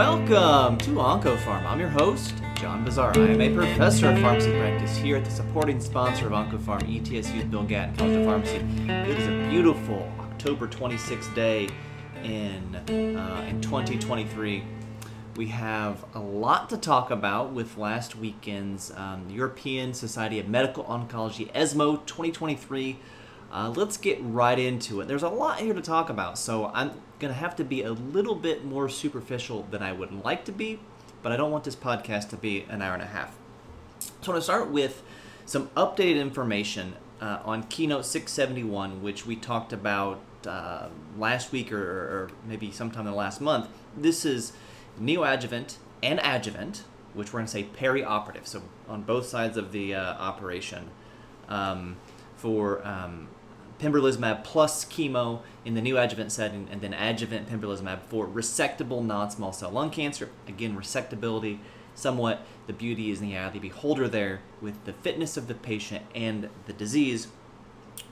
Welcome to OncoPharm. I'm your host, John Bossaer. I am a professor of pharmacy practice here at the supporting sponsor of OncoPharm, ETSU's Bill Gatton College of Pharmacy. It is a beautiful October 26th day in, uh, in 2023. We have a lot to talk about with last weekend's um, European Society of Medical Oncology ESMO 2023 uh, let's get right into it. There's a lot here to talk about, so I'm going to have to be a little bit more superficial than I would like to be, but I don't want this podcast to be an hour and a half. So I want to start with some updated information uh, on Keynote 671, which we talked about uh, last week or, or, maybe sometime in the last month. This is neoadjuvant and adjuvant, which we're going to say perioperative, so on both sides of the uh, operation. Um, for um, pembrolizumab plus chemo in the neoadjuvant setting, and then adjuvant pembrolizumab for resectable non-small cell lung cancer. Again, resectability, somewhat the beauty is in the eye of the beholder there with the fitness of the patient and the disease.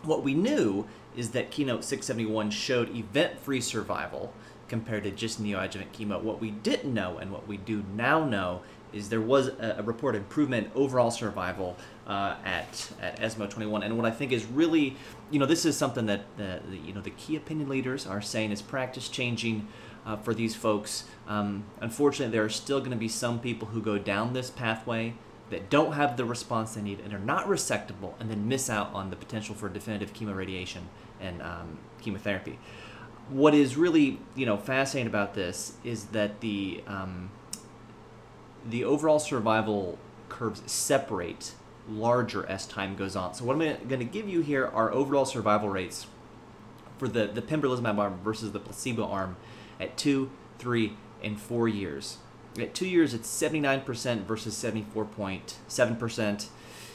What we knew is that Keynote 671 showed event-free survival compared to just neoadjuvant chemo. What we didn't know and what we do now know is there was a, reported improvement in overall survival uh, at at ESMO 21. And what I think is really, you know, this is something that the, you know the key opinion leaders are saying is practice changing uh, for these folks. Um, unfortunately, there are still going to be some people who go down this pathway that don't have the response they need and are not resectable, and then miss out on the potential for definitive chemoradiation and um, chemotherapy. What is really you know fascinating about this is that the um, the overall survival curves separate larger as time goes on. So what I'm going to give you here are overall survival rates for the, the pembrolizumab arm versus the placebo arm at 2, 3, and 4 years. At 2 years, it's 79% versus 74.7%,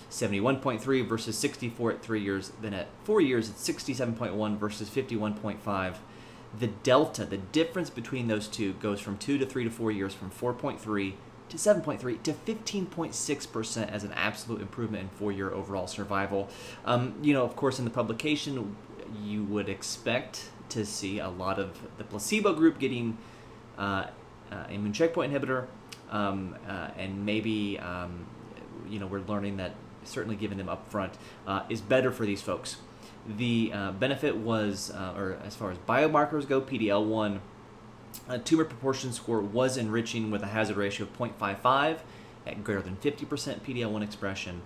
71.3 versus 64 at 3 years. Then at 4 years, it's 67.1 versus 51.5. The delta, the difference between those two, goes from 2 to 3 to 4 years from 4.3 to 7.3 to 15.6% as an absolute improvement in four year overall survival. Um, you know, of course, in the publication, you would expect to see a lot of the placebo group getting uh, uh, immune checkpoint inhibitor, um, uh, and maybe, um, you know, we're learning that certainly giving them upfront uh, is better for these folks. The uh, benefit was, uh, or as far as biomarkers go, PD-L 1 a tumor proportion score was enriching with a hazard ratio of 0.55 at greater than 50% PD-L1 expression,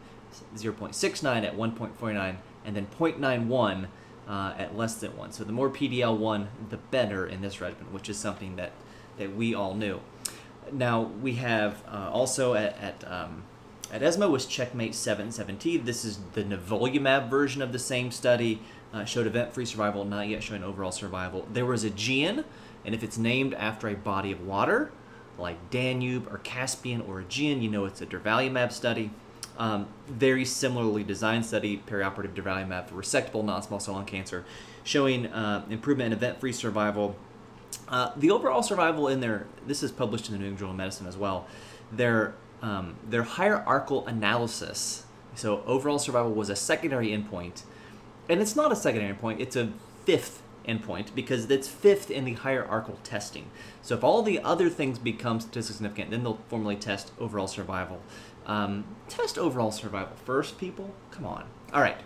0.69 at 1.49, and then 0.91 uh, at less than 1. So the more PD-L1, the better in this regimen, which is something that, that we all knew. Now, we have uh, also at, at, um, at ESMO was Checkmate 717. This is the nivolumab version of the same study. Uh, showed event-free survival, not yet showing overall survival. There was Aegean, and if it's named after a body of water, like Danube or Caspian or Aegean, you know it's a durvalumab study. Um, very similarly designed study, perioperative durvalumab for resectable non-small cell lung cancer, showing uh, improvement in event-free survival. Uh, the overall survival in their this is published in the New England Journal of Medicine as well. Their um, their hierarchical analysis. So overall survival was a secondary endpoint, and it's not a secondary endpoint. It's a fifth endpoint because it's fifth in the hierarchical testing. So if all the other things become statistically significant, then they'll formally test overall survival. Um, test overall survival first, people. Come on. All right.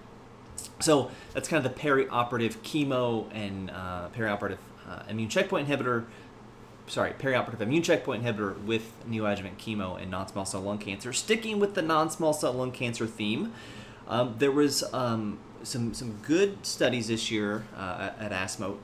So that's kind of the perioperative chemo and uh, perioperative uh, immune checkpoint inhibitor. Sorry, perioperative immune checkpoint inhibitor with neoadjuvant chemo and non-small cell lung cancer. Sticking with the non-small cell lung cancer theme, um, there was um, some some good studies this year uh, at, ESMO.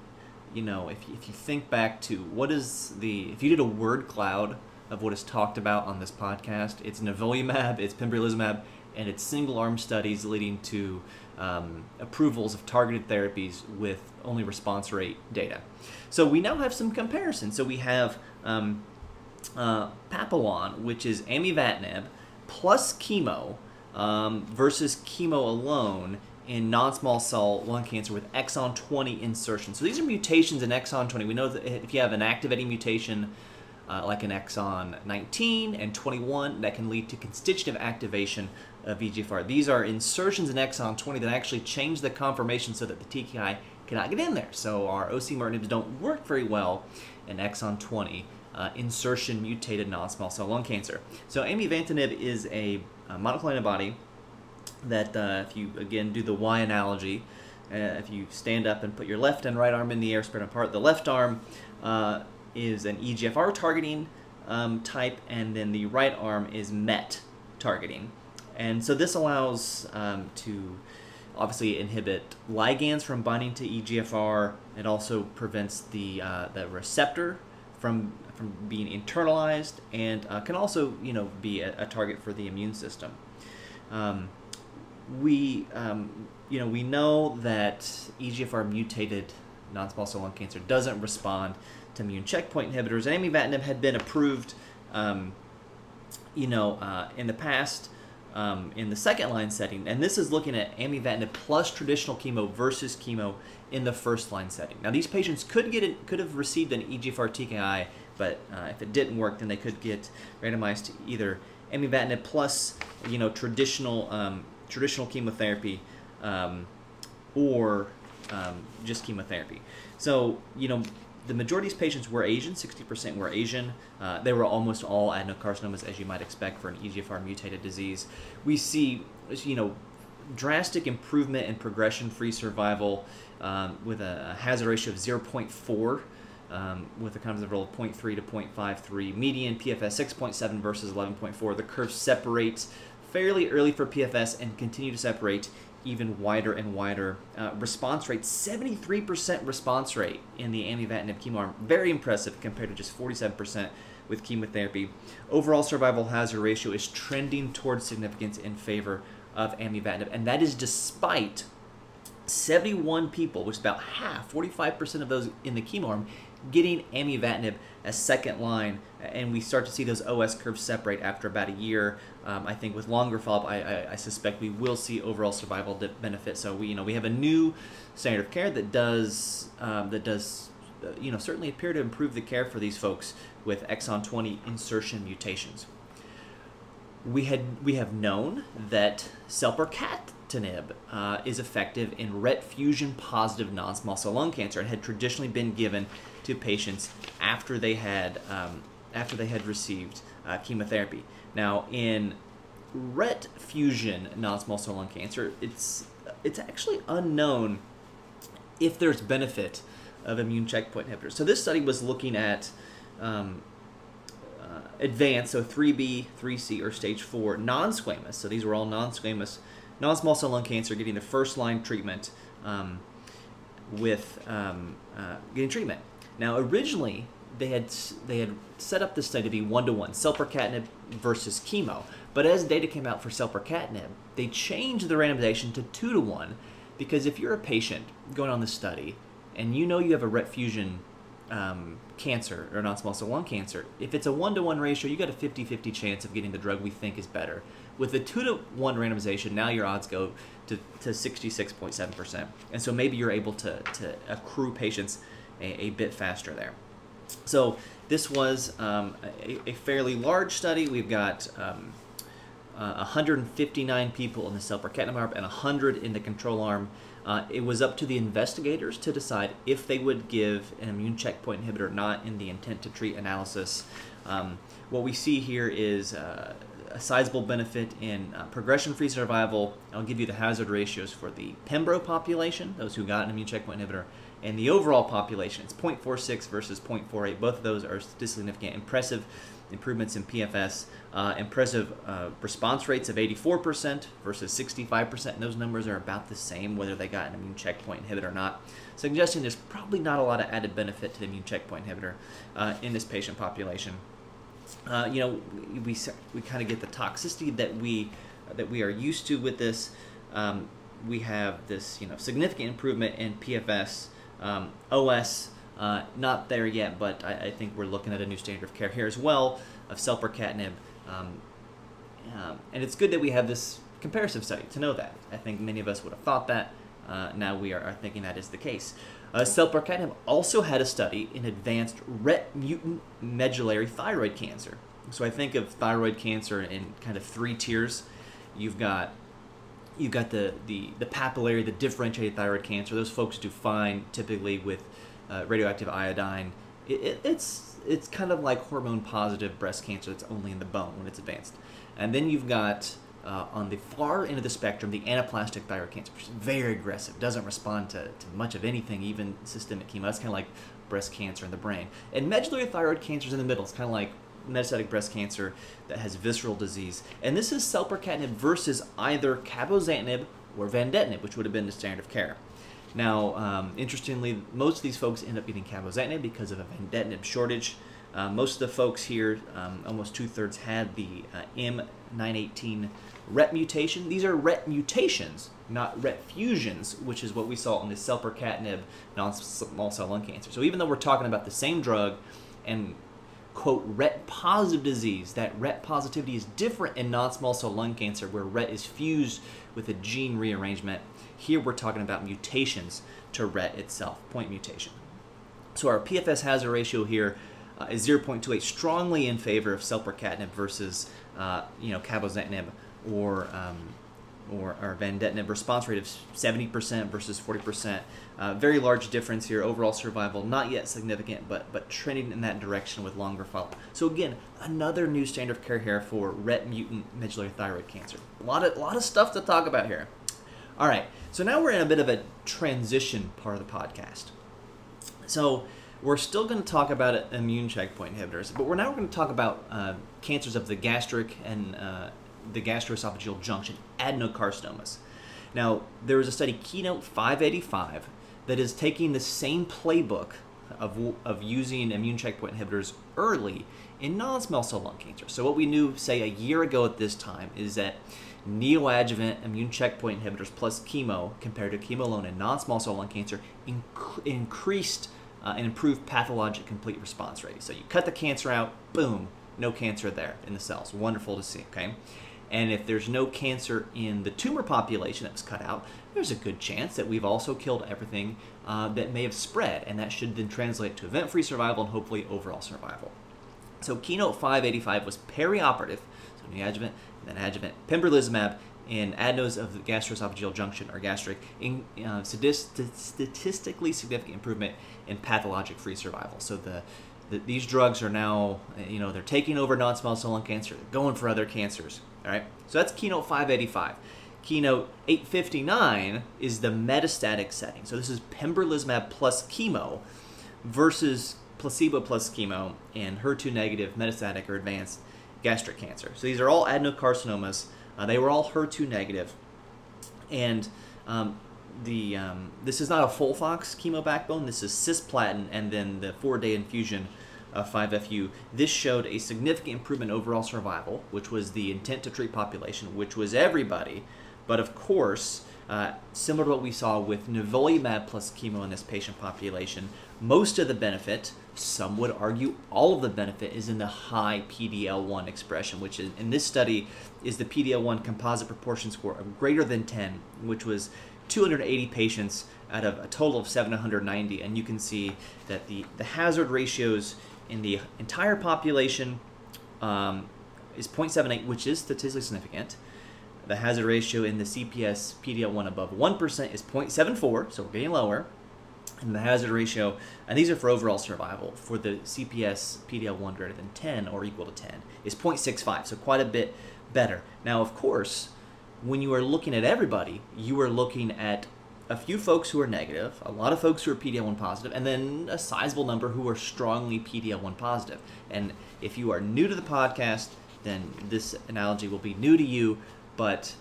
You know, if, if you think back to what is the if you did a word cloud of what is talked about on this podcast, it's nivolumab, it's pembrolizumab, and it's single arm studies leading to um, approvals of targeted therapies with only response rate data. So we now have some comparison. So we have um, uh, Papillon, which is amivantamab plus chemo um, versus chemo alone in non-small cell lung cancer with exon 20 insertion. So these are mutations in exon 20. We know that if you have an activating mutation uh, like an exon 19 and 21, that can lead to constitutive activation of EGFR. These are insertions in exon 20 that actually change the conformation so that the TKI cannot get in there. So our osimertinibs don't work very well in exon 20 uh, insertion mutated non-small cell lung cancer. So amivantamab is a, a monoclonal antibody that, uh, if you again do the Y analogy, uh, if you stand up and put your left and right arm in the air, spread apart, the left arm uh, is an EGFR targeting um, type, and then the right arm is MET targeting. And so this allows um, to obviously inhibit ligands from binding to EGFR. It also prevents the uh, the receptor from from being internalized, and uh, can also you know be a, a, target for the immune system. Um, we um, you know we know that EGFR mutated non-small cell lung cancer doesn't respond to immune checkpoint inhibitors, and amivantamab had been approved, um, you know, uh, in the past um, in the second line setting, and this is looking at amivantamab plus traditional chemo versus chemo in the first line setting. Now, these patients could get it, could have received an EGFR TKI, but uh, if it didn't work, then they could get randomized to either amivantamab plus, you know, traditional um, traditional chemotherapy, um, or um, just chemotherapy. So, you know, the majority of these patients were Asian, 60% were Asian. Uh, they were almost all adenocarcinomas, as you might expect for an EGFR mutated disease. We see, you know, drastic improvement in progression free survival um, with a hazard ratio of 0.4. Um, with a confidence interval of 0.3 to 0.53, median PFS 6.7 versus 11.4. The curve separates fairly early for PFS and continue to separate even wider and wider. Uh, response rate 73% response rate in the amivantamab chemo arm. Very impressive compared to just 47% with chemotherapy. Overall survival hazard ratio is trending towards significance in favor of amivantamab, and that is despite 71 people, which is about half, 45% of those in the chemo arm, getting amivantamab as second line, and we start to see those OS curves separate after about a year. Um, I think with longer follow-up, I, I, I, suspect we will see overall survival benefit. So we, you know, we have a new standard of care that does um, that does, uh, you know, certainly appear to improve the care for these folks with exon 20 insertion mutations. We had we have known that selpercatinib uh, is effective in RET fusion positive non-small cell lung cancer and had traditionally been given to patients after they had um, after they had received uh, chemotherapy. Now, in RET fusion non-small cell lung cancer, it's it's actually unknown if there's benefit of immune checkpoint inhibitors. So this study was looking at um, uh, advanced, so 3B, 3C, or stage 4 non-squamous. So these were all non-squamous, non-small cell lung cancer getting the first line treatment um, with um, uh, getting treatment. Now, originally, they had they had set up the study to be one to one, selpercatinib versus chemo. But as data came out for selpercatinib, they changed the randomization to two to one, because if you're a patient going on the study and you know you have a RET fusion um, cancer or non-small cell lung cancer, if it's a one to one ratio, you got a 50-50 chance of getting the drug we think is better. With the two to one randomization, now your odds go to, to 66.7 percent, and so maybe you're able to to accrue patients a, a bit faster there. So this was um, a, a, fairly large study. We've got um, uh, 159 people in the selpercatinib arm and 100 in the control arm. Uh, it was up to the investigators to decide if they would give an immune checkpoint inhibitor or not in the intent to treat analysis. Um, what we see here is uh, a sizable benefit in uh, progression-free survival. I'll give you the hazard ratios for the Pembro population, those who got an immune checkpoint inhibitor, and the overall population. It's 0.46 versus 0.48. Both of those are statistically significant. Impressive improvements in PFS, uh, impressive uh, response rates of 84% versus 65%. And those numbers are about the same whether they got an immune checkpoint inhibitor or not, suggesting there's probably not a lot of added benefit to the immune checkpoint inhibitor uh, in this patient population. Uh, you know, we, we, kind of get the toxicity that we that we are used to with this. Um, we have this you know significant improvement in PFS um, OS, uh, not there yet, but I, I, think we're looking at a new standard of care here as well of selpercatinib. Um, um, and it's good that we have this comparative study to know that. I think many of us would have thought that. Uh, now we are, are, thinking that is the case. Uh, selpercatinib also had a study in advanced RET mutant medullary thyroid cancer. So I think of thyroid cancer in kind of three tiers. You've got you've got the, the, the papillary, the differentiated thyroid cancer. Those folks do fine typically with uh, radioactive iodine. It, it, it's it's kind of like hormone positive breast cancer that's only in the bone when it's advanced. And then you've got uh, on the far end of the spectrum the anaplastic thyroid cancer, which is very aggressive, doesn't respond to, to much of anything, even systemic chemo. That's kind of like breast cancer in the brain. And medullary thyroid cancer is in the middle. It's kind of like metastatic breast cancer that has visceral disease. And this is selpercatinib versus either cabozantinib or vandetanib, which would have been the standard of care. Now, um, interestingly, most of these folks end up getting cabozantinib because of a vandetanib shortage. Uh, most of the folks here, um, almost two thirds, had the uh, M918 RET mutation. These are RET mutations, not RET fusions, which is what we saw in the selpercatinib non-small cell lung cancer. So even though we're talking about the same drug and quote RET positive disease, that RET positivity is different in non-small cell lung cancer where RET is fused with a gene rearrangement. Here we're talking about mutations to RET itself, point mutation. So our PFS hazard ratio here uh, is 0.28, strongly in favor of selpercatinib versus uh, you know cabozantinib or um, or, or vandetanib. Response rate of 70% versus 40%. Uh, very large difference here. Overall survival not yet significant, but but trending in that direction with longer follow. So again, another new standard of care here for RET mutant medullary thyroid cancer. A lot of lot of stuff to talk about here. All right, so now we're in a bit of a transition part of the podcast. So we're still going to talk about immune checkpoint inhibitors, but we're now going to talk about uh, cancers of the gastric and uh, the gastroesophageal junction, adenocarcinomas. Now, there is a study, Keynote 585, that is taking the same playbook of, of using immune checkpoint inhibitors early in non small cell lung cancer. So, what we knew, say, a year ago at this time is that neoadjuvant immune checkpoint inhibitors plus chemo compared to chemo alone in non small cell lung cancer inc- increased uh, and improved pathologic complete response rate. So, you cut the cancer out, boom, no cancer there in the cells. Wonderful to see, okay? And if there's no cancer in the tumor population that was cut out, there's a good chance that we've also killed everything uh, that may have spread, and that should then translate to event free survival and hopefully overall survival. So, Keynote 585 was perioperative, so neoadjuvant, then adjuvant pembrolizumab in adenos of the gastroesophageal junction or gastric, in uh, statistically significant improvement in pathologic free survival. So, the these drugs are now, you know, they're taking over non-small cell lung cancer, they're going for other cancers. All right, so that's keynote 585. Keynote 859 is the metastatic setting. So this is pembrolizumab plus chemo versus placebo plus chemo in HER2 negative metastatic or advanced gastric cancer. So these are all adenocarcinomas. Uh, they were all HER2 negative, and um, the um, this is not a FOLFOX chemo backbone. This is cisplatin and then the four-day infusion of 5FU. This showed a significant improvement overall survival, which was the intent to treat population, which was everybody. But of course, uh, similar to what we saw with nivolumab plus chemo in this patient population, most of the benefit, some would argue all of the benefit, is in the high PDL1 expression, which is, in this study is the PDL1 composite proportion score of greater than 10, which was 280 patients out of a total of 790. And you can see that the, the hazard ratios in the entire population um, is 0.78, which is statistically significant. The hazard ratio in the CPS PDL1 above 1% is 0.74, so we're getting lower. And the hazard ratio, and these are for overall survival, for the CPS PDL1 greater than 10 or equal to 10, is 0.65, so quite a bit better. Now, of course, when you are looking at everybody, you are looking at a few folks who are negative, a lot of folks who are PDL1 positive, and then a sizable number who are strongly PDL1 positive. And if you are new to the podcast, then this analogy will be new to you, but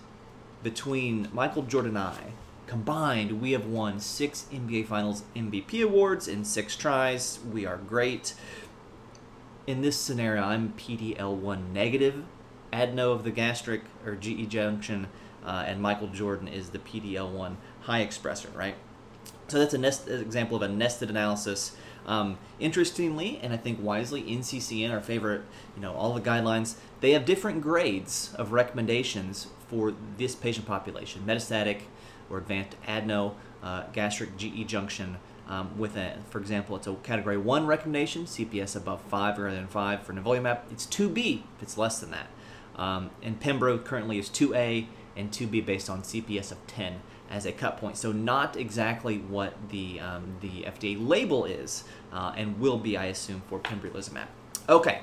between Michael Jordan and I, combined, we have won six NBA Finals MVP awards in six tries. We are great. In this scenario, I'm PDL1 negative, adeno of the gastric or GE junction, uh, and Michael Jordan is the PDL1 high expressor, right? So that's a nest, example of a nested analysis. Um, interestingly, and I think wisely, NCCN, our favorite, you know, all the guidelines, they have different grades of recommendations for this patient population: metastatic or advanced adeno, uh, gastric GE junction. Um, with a, for example, it's a category one recommendation, CPS above five rather than five for nivolumab. It's 2B if it's less than that. Um, and Pembro currently is 2A and 2B based on CPS of 10 as a cut point. So not exactly what the um, the FDA label is, uh, and will be, I assume, for pembrolizumab. Okay.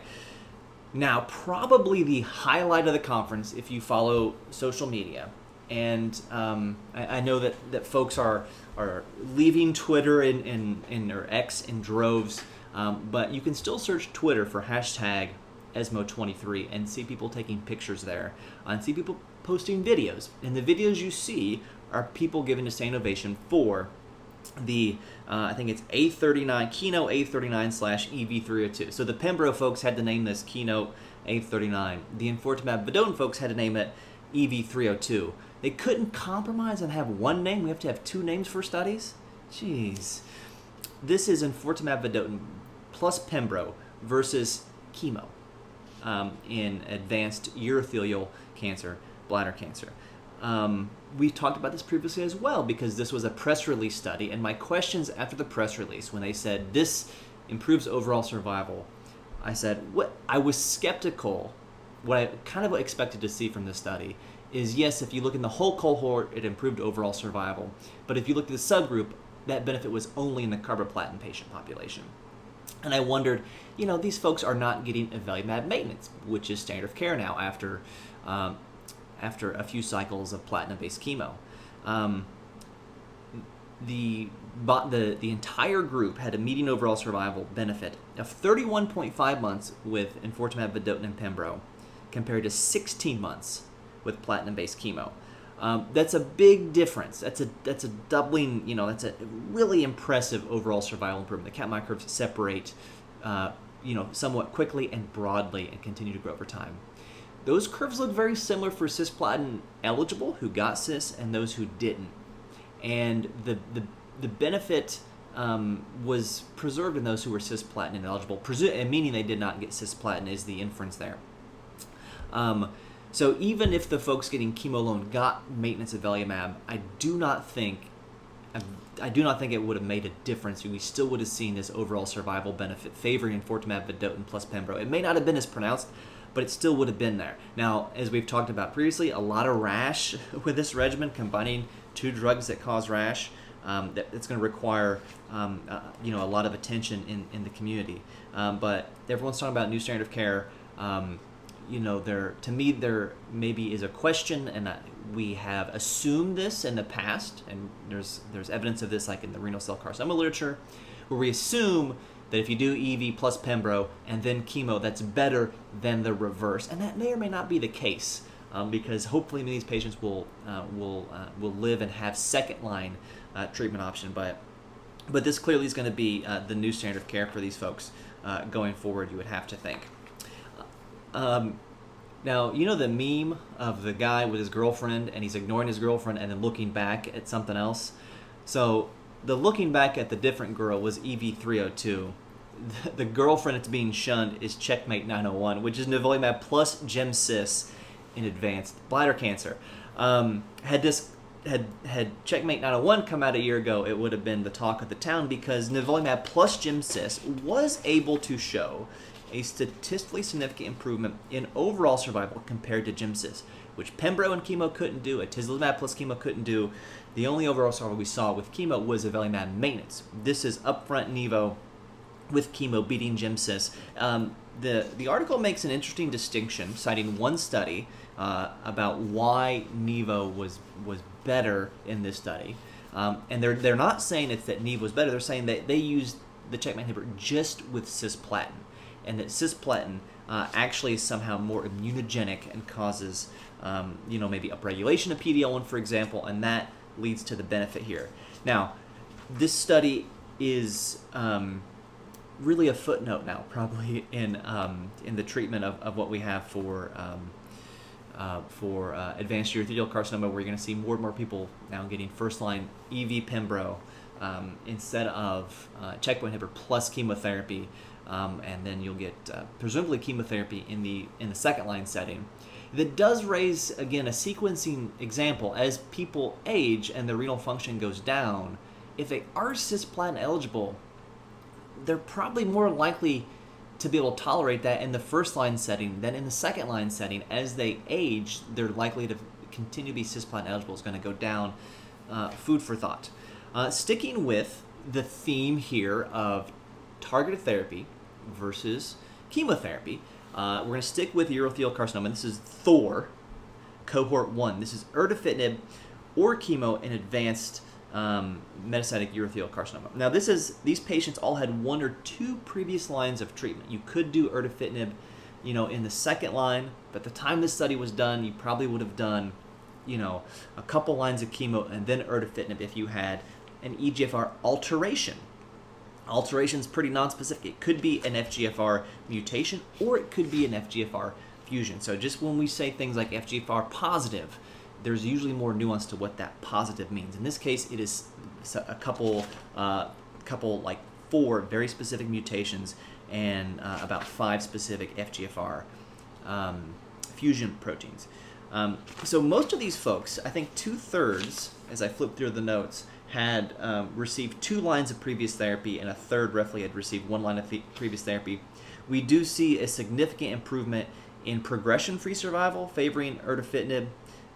Now, probably the highlight of the conference, if you follow social media, and um, I, I, know that, that folks are are leaving Twitter and, and, or X in droves, um, but you can still search Twitter for hashtag ESMO23 and see people taking pictures there, and see people posting videos. And the videos you see are people giving a standing ovation for the uh, I think it's A39 Keynote A39 slash EV302. So the Pembro folks had to name this Keynote A39. The Enfortumab Vedotin folks had to name it EV302. They couldn't compromise and have one name. We have to have two names for studies. Jeez. This is Enfortumab Vedotin plus Pembro versus chemo um, in advanced urothelial cancer, bladder cancer. Um, we talked about this previously as well because this was a press release study, and my questions after the press release when they said this improves overall survival, I said what I was skeptical. What I kind of expected to see from this study is yes, if you look in the whole cohort, it improved overall survival, but if you look at the subgroup, that benefit was only in the carboplatin patient population. And I wondered, you know, these folks are not getting avelumab maintenance, which is standard of care now after um, after a few cycles of platinum-based chemo. Um, the, the, the entire group had a median overall survival benefit of 31.5 months with enfortumab vedotin and pembro, compared to 16 months with platinum-based chemo. Um, that's a big difference. That's a that's a doubling. You know, that's a really impressive overall survival improvement. The Kaplan curves separate, uh, you know, somewhat quickly and broadly, and continue to grow over time. Those curves look very similar for cisplatin eligible who got cis and those who didn't. And the, the, the benefit um, was preserved in those who were cisplatin ineligible, presu- meaning they did not get cisplatin is the inference there. Um, so even if the folks getting chemo alone got maintenance of avelumab, I do not think I do not think it would have made a difference. We still would have seen this overall survival benefit favoring enfortumab vedotin plus pembro. It may not have been as pronounced, but it still would have been there. Now, as we've talked about previously, a lot of rash with this regimen, combining two drugs that cause rash. Um, that it's going to require um, uh, you know a lot of attention in, in the community. Um, but everyone's talking about new standard of care. You know, there to me there maybe is a question, and we have assumed this in the past, and there's there's evidence of this like in the renal cell carcinoma literature, where we assume that if you do EV plus Pembro and then chemo, that's better than the reverse. And that may or may not be the case um, because hopefully many of these patients will, uh, will, uh, will live and have second line uh, treatment option. But, but this clearly is going to be uh, the new standard of care for these folks uh, going forward, you would have to think. Um, now, you know the meme of the guy with his girlfriend and he's ignoring his girlfriend and then looking back at something else? So the looking back at the different girl was EV302. The, the girlfriend that's being shunned is Checkmate 901, which is nivolumab plus Gemcis in advanced bladder cancer. Um, had this had had Checkmate 901 come out a year ago, it would have been the talk of the town because nivolumab plus Gemcis was able to show a statistically significant improvement in overall survival compared to Gemcis, which Pembro and chemo couldn't do, atezolizumab plus chemo couldn't do. The only overall survival we saw with chemo was avelumab maintenance. This is upfront nivo with chemo beating Gemcis. Um, the, the article makes an interesting distinction, citing one study uh, about why Nivo was, was better in this study. Um, and they're, they're not saying it's that Nivo was better, they're saying that they used the checkmate inhibitor just with cisplatin, and that cisplatin uh, actually is somehow more immunogenic and causes, um, you know, maybe upregulation of PD-L1, for example, and that leads to the benefit here. Now, this study is um, really a footnote now, probably in um, in the treatment of, of what we have for um, uh, for uh, advanced urothelial carcinoma, where you're going to see more and more people now getting first line EV Pembro um, instead of uh, checkpoint inhibitor plus chemotherapy, um, and then you'll get uh, presumably chemotherapy in the in the second line setting. That does raise again a sequencing example. As people age and their renal function goes down if they are cisplatin eligible they're probably more likely to be able to tolerate that in the first line setting than in the second line setting. As they age they're likely to continue to be cisplatin eligible. Is going to go down uh, food for thought. Uh, sticking with the theme here of targeted therapy versus chemotherapy, uh, we're going to stick with urothelial carcinoma. This is Thor, cohort one. This is erdafitinib or chemo in advanced um, metastatic urothelial carcinoma. Now, this is these patients all had one or two previous lines of treatment. You could do erdafitinib, you know, in the second line, but the time this study was done, you probably would have done, you know, a couple lines of chemo and then erdafitinib if you had an FGFR alteration. Alteration is pretty non-specific. It could be an FGFR mutation or it could be an FGFR fusion. So just when we say things like FGFR positive, there's usually more nuance to what that positive means. In this case, it is a couple, uh, couple like four very specific mutations and uh, about five specific FGFR um, fusion proteins. Um, so most of these folks, I think two thirds, as I flip through the notes, had um, received two lines of previous therapy, and a third roughly had received one line of th- previous therapy. We do see a significant improvement in progression free survival, favoring erdafitinib.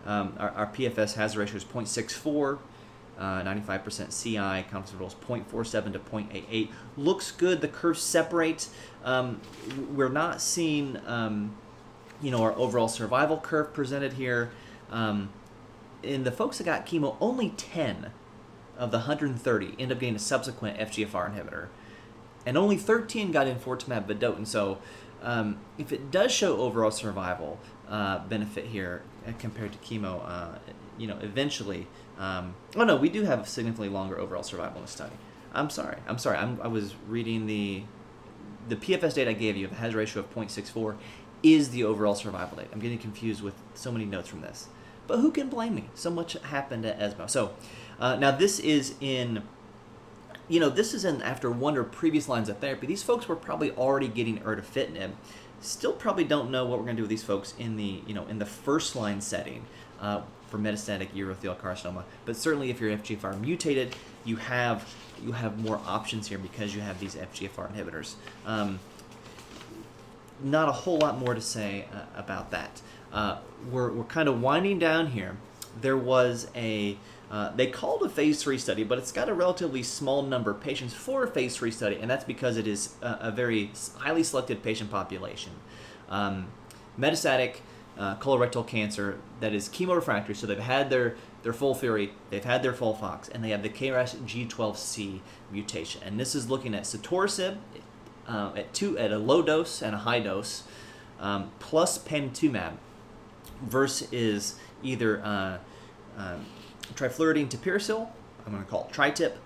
Um, our, our, PFS hazard ratio is 0.64. Uh, 95% CI, confidence interval is 0.47 to 0.88. Looks good. The curves separate. Um, we're not seeing, um, you know, our overall survival curve presented here. Um, in the folks that got chemo, only 10 of the 130 end up getting a subsequent FGFR inhibitor, and only 13 got enfortumab vedotin. So, um, if it does show overall survival uh, benefit here uh, compared to chemo, uh, you know, eventually, um, oh no, we do have significantly longer overall survival in the study. I'm sorry, I'm sorry, I'm, i was reading the the PFS data I gave you, the hazard ratio of 0.64, is the overall survival date. I'm getting confused with so many notes from this. But who can blame me? So much happened at ESMO. So uh, now this is in, you know, this is in after one or previous lines of therapy. These folks were probably already getting erdafitinib. Still probably don't know what we're going to do with these folks in the, you know, in the first line setting. Uh, for metastatic urothelial carcinoma. But certainly, if you're FGFR mutated, you have you have more options here because you have these FGFR inhibitors. Um, not a whole lot more to say uh, about that. Uh, we're, we're kind of winding down here. There was a uh, they called a phase three study, but it's got a relatively small number of patients for a phase three study, and that's because it is a, a very highly selected patient population. Um, metastatic uh, colorectal cancer that is chemorefractory, so they've had their, their FOLFIRI, they've had their FOLFOX, and they have the KRAS G12C mutation. And this is looking at sotorasib uh, at two at a low dose and a high dose, um, plus panitumab, versus either uh, um, trifluridine tipiracil, I'm going to call it tri-tip,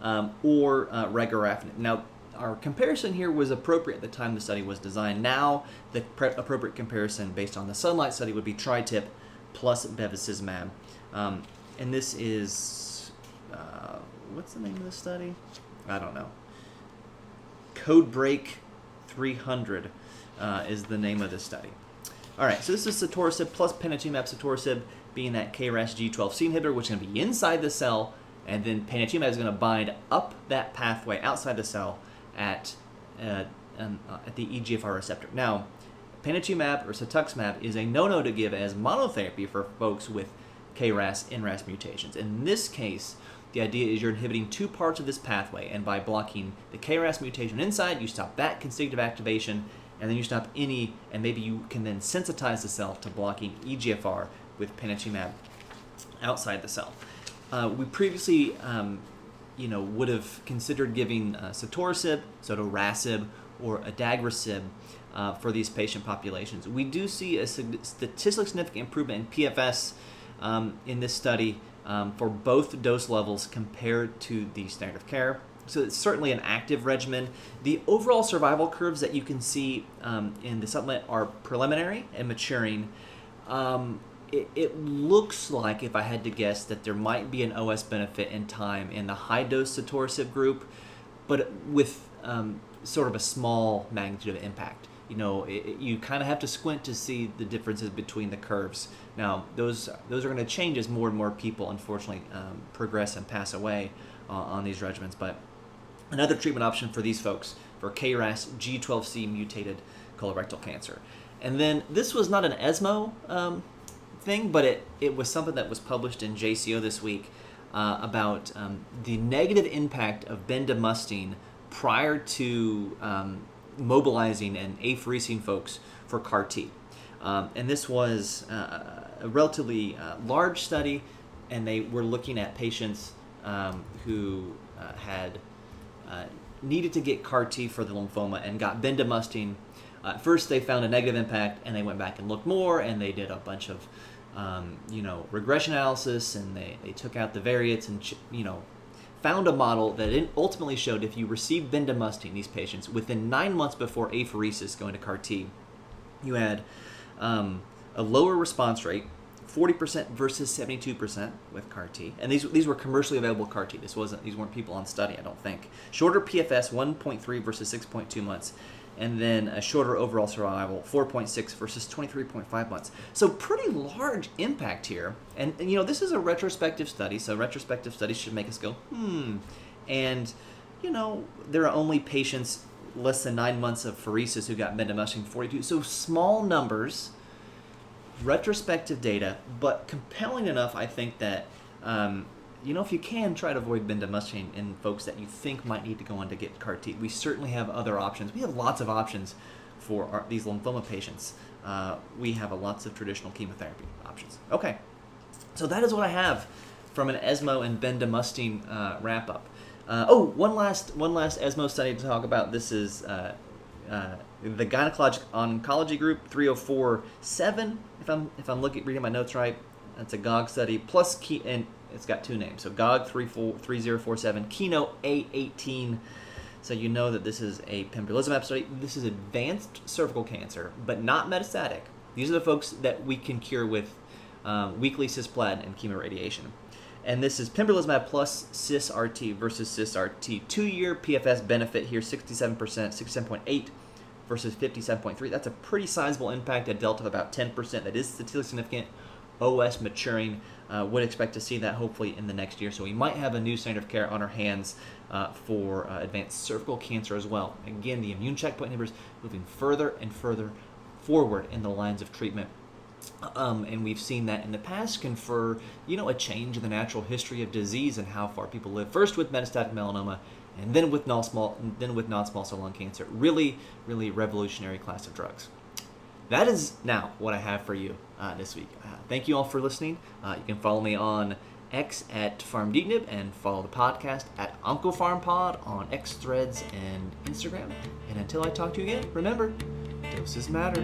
um, or uh, regorafenib. Now, our comparison here was appropriate at the time the study was designed. Now, the pre- appropriate comparison based on the Sunlight study would be tri-tip plus bevacizumab. Um, and this is, uh, what's the name of the study? I don't know. Codebreak 300 uh, is the name of the study. All right, so this is sotorasib plus panitumab sotorasib being that KRAS G12C inhibitor, which is going to be inside the cell, and then panitumab is going to bind up that pathway outside the cell at uh, um, uh, at the EGFR receptor. Now, panitumab or cetuximab is a no-no to give as monotherapy for folks with KRAS NRAS mutations. In this case, the idea is you're inhibiting two parts of this pathway, and by blocking the KRAS mutation inside, you stop that constitutive activation, and then you stop any, and maybe you can then sensitize the cell to blocking EGFR with panitumab outside the cell. Uh, we previously, um, you know, would have considered giving uh, sotorasib, sotorasib, or adagrasib uh, for these patient populations. We do see a statistically significant improvement in PFS um, in this study um, for both dose levels compared to the standard of care. So it's certainly an active regimen. The overall survival curves that you can see um, in the supplement are preliminary and maturing. Um, it, it, looks like, if I had to guess, that there might be an OS benefit in time in the high dose sotorasib group, but with um, sort of a small magnitude of impact. You know, it, you kind of have to squint to see the differences between the curves. Now, those those are going to change as more and more people, unfortunately, um, progress and pass away uh, on these regimens. But another treatment option for these folks for KRAS G12C mutated colorectal cancer. And then this was not an ESMO um, thing, but it, it was something that was published in JCO this week. uh, about um, the negative impact of bendamustine prior to um, mobilizing and apheresing folks for CAR T. Um, and this was uh, a relatively uh, large study, and they were looking at patients um, who uh, had uh, needed to get CAR T for the lymphoma and got bendamustine. Uh, first, they found a negative impact, and they went back and looked more, and they did a bunch of um, you know regression analysis, and they, they took out the variants and you know found a model that ultimately showed if you received bendamustine, these patients, within nine months before apheresis going to CAR T, you had um, a lower response rate, 40% versus 72% with CAR T. And these, these were commercially available CAR T. This wasn't, these weren't people on study, I don't think. Shorter PFS, 1.3 versus 6.2 months and then a shorter overall survival, 4.6 versus 23.5 months. So pretty large impact here. And, and, you know, this is a retrospective study, so retrospective studies should make us go, hmm. And, you know, there are only patients less than nine months of pheresis who got bendamustine 42. So small numbers, retrospective data, but compelling enough, I think, that um, you know, if you can, try to avoid bendamustine in folks that you think might need to go on to get CAR T. We certainly have other options. We have lots of options for our, these lymphoma patients. Uh, we have lots of traditional chemotherapy options. Okay, so that is what I have from an ESMO and bendamustine uh, wrap up. Uh, oh, one last one last ESMO study to talk about. This is uh, uh, the gynecologic oncology group 3047. If I'm if I'm looking reading my notes right, that's a GOG study plus key and it's got two names. So GOG 3047, Keynote A18. So you know that this is a pembrolizumab study. This is advanced cervical cancer, but not metastatic. These are the folks that we can cure with um, weekly cisplatin and chemoradiation. And this is pembrolizumab plus cis-RT versus cis-RT. Two-year PFS benefit here, 67%, 67.8 versus 57.3. That's a pretty sizable impact, a delta of about 10%. That is statistically significant. OS maturing. Uh, would expect to see that hopefully in the next year. So we might have a new standard of care on our hands uh, for uh, advanced cervical cancer as well. Again, the immune checkpoint inhibitors moving further and further forward in the lines of treatment. Um, and we've seen that in the past confer, you know, a change in the natural history of disease and how far people live. First with metastatic melanoma, and then with non-small, then with non-small cell lung cancer. Really, really revolutionary class of drugs that is now what I have for you uh, this week. Uh, thank you all for listening. Uh, you can follow me on X at FarmDignib and follow the podcast at OncoPharmPod on X Threads and Instagram. And until I talk to you again, remember, doses matter.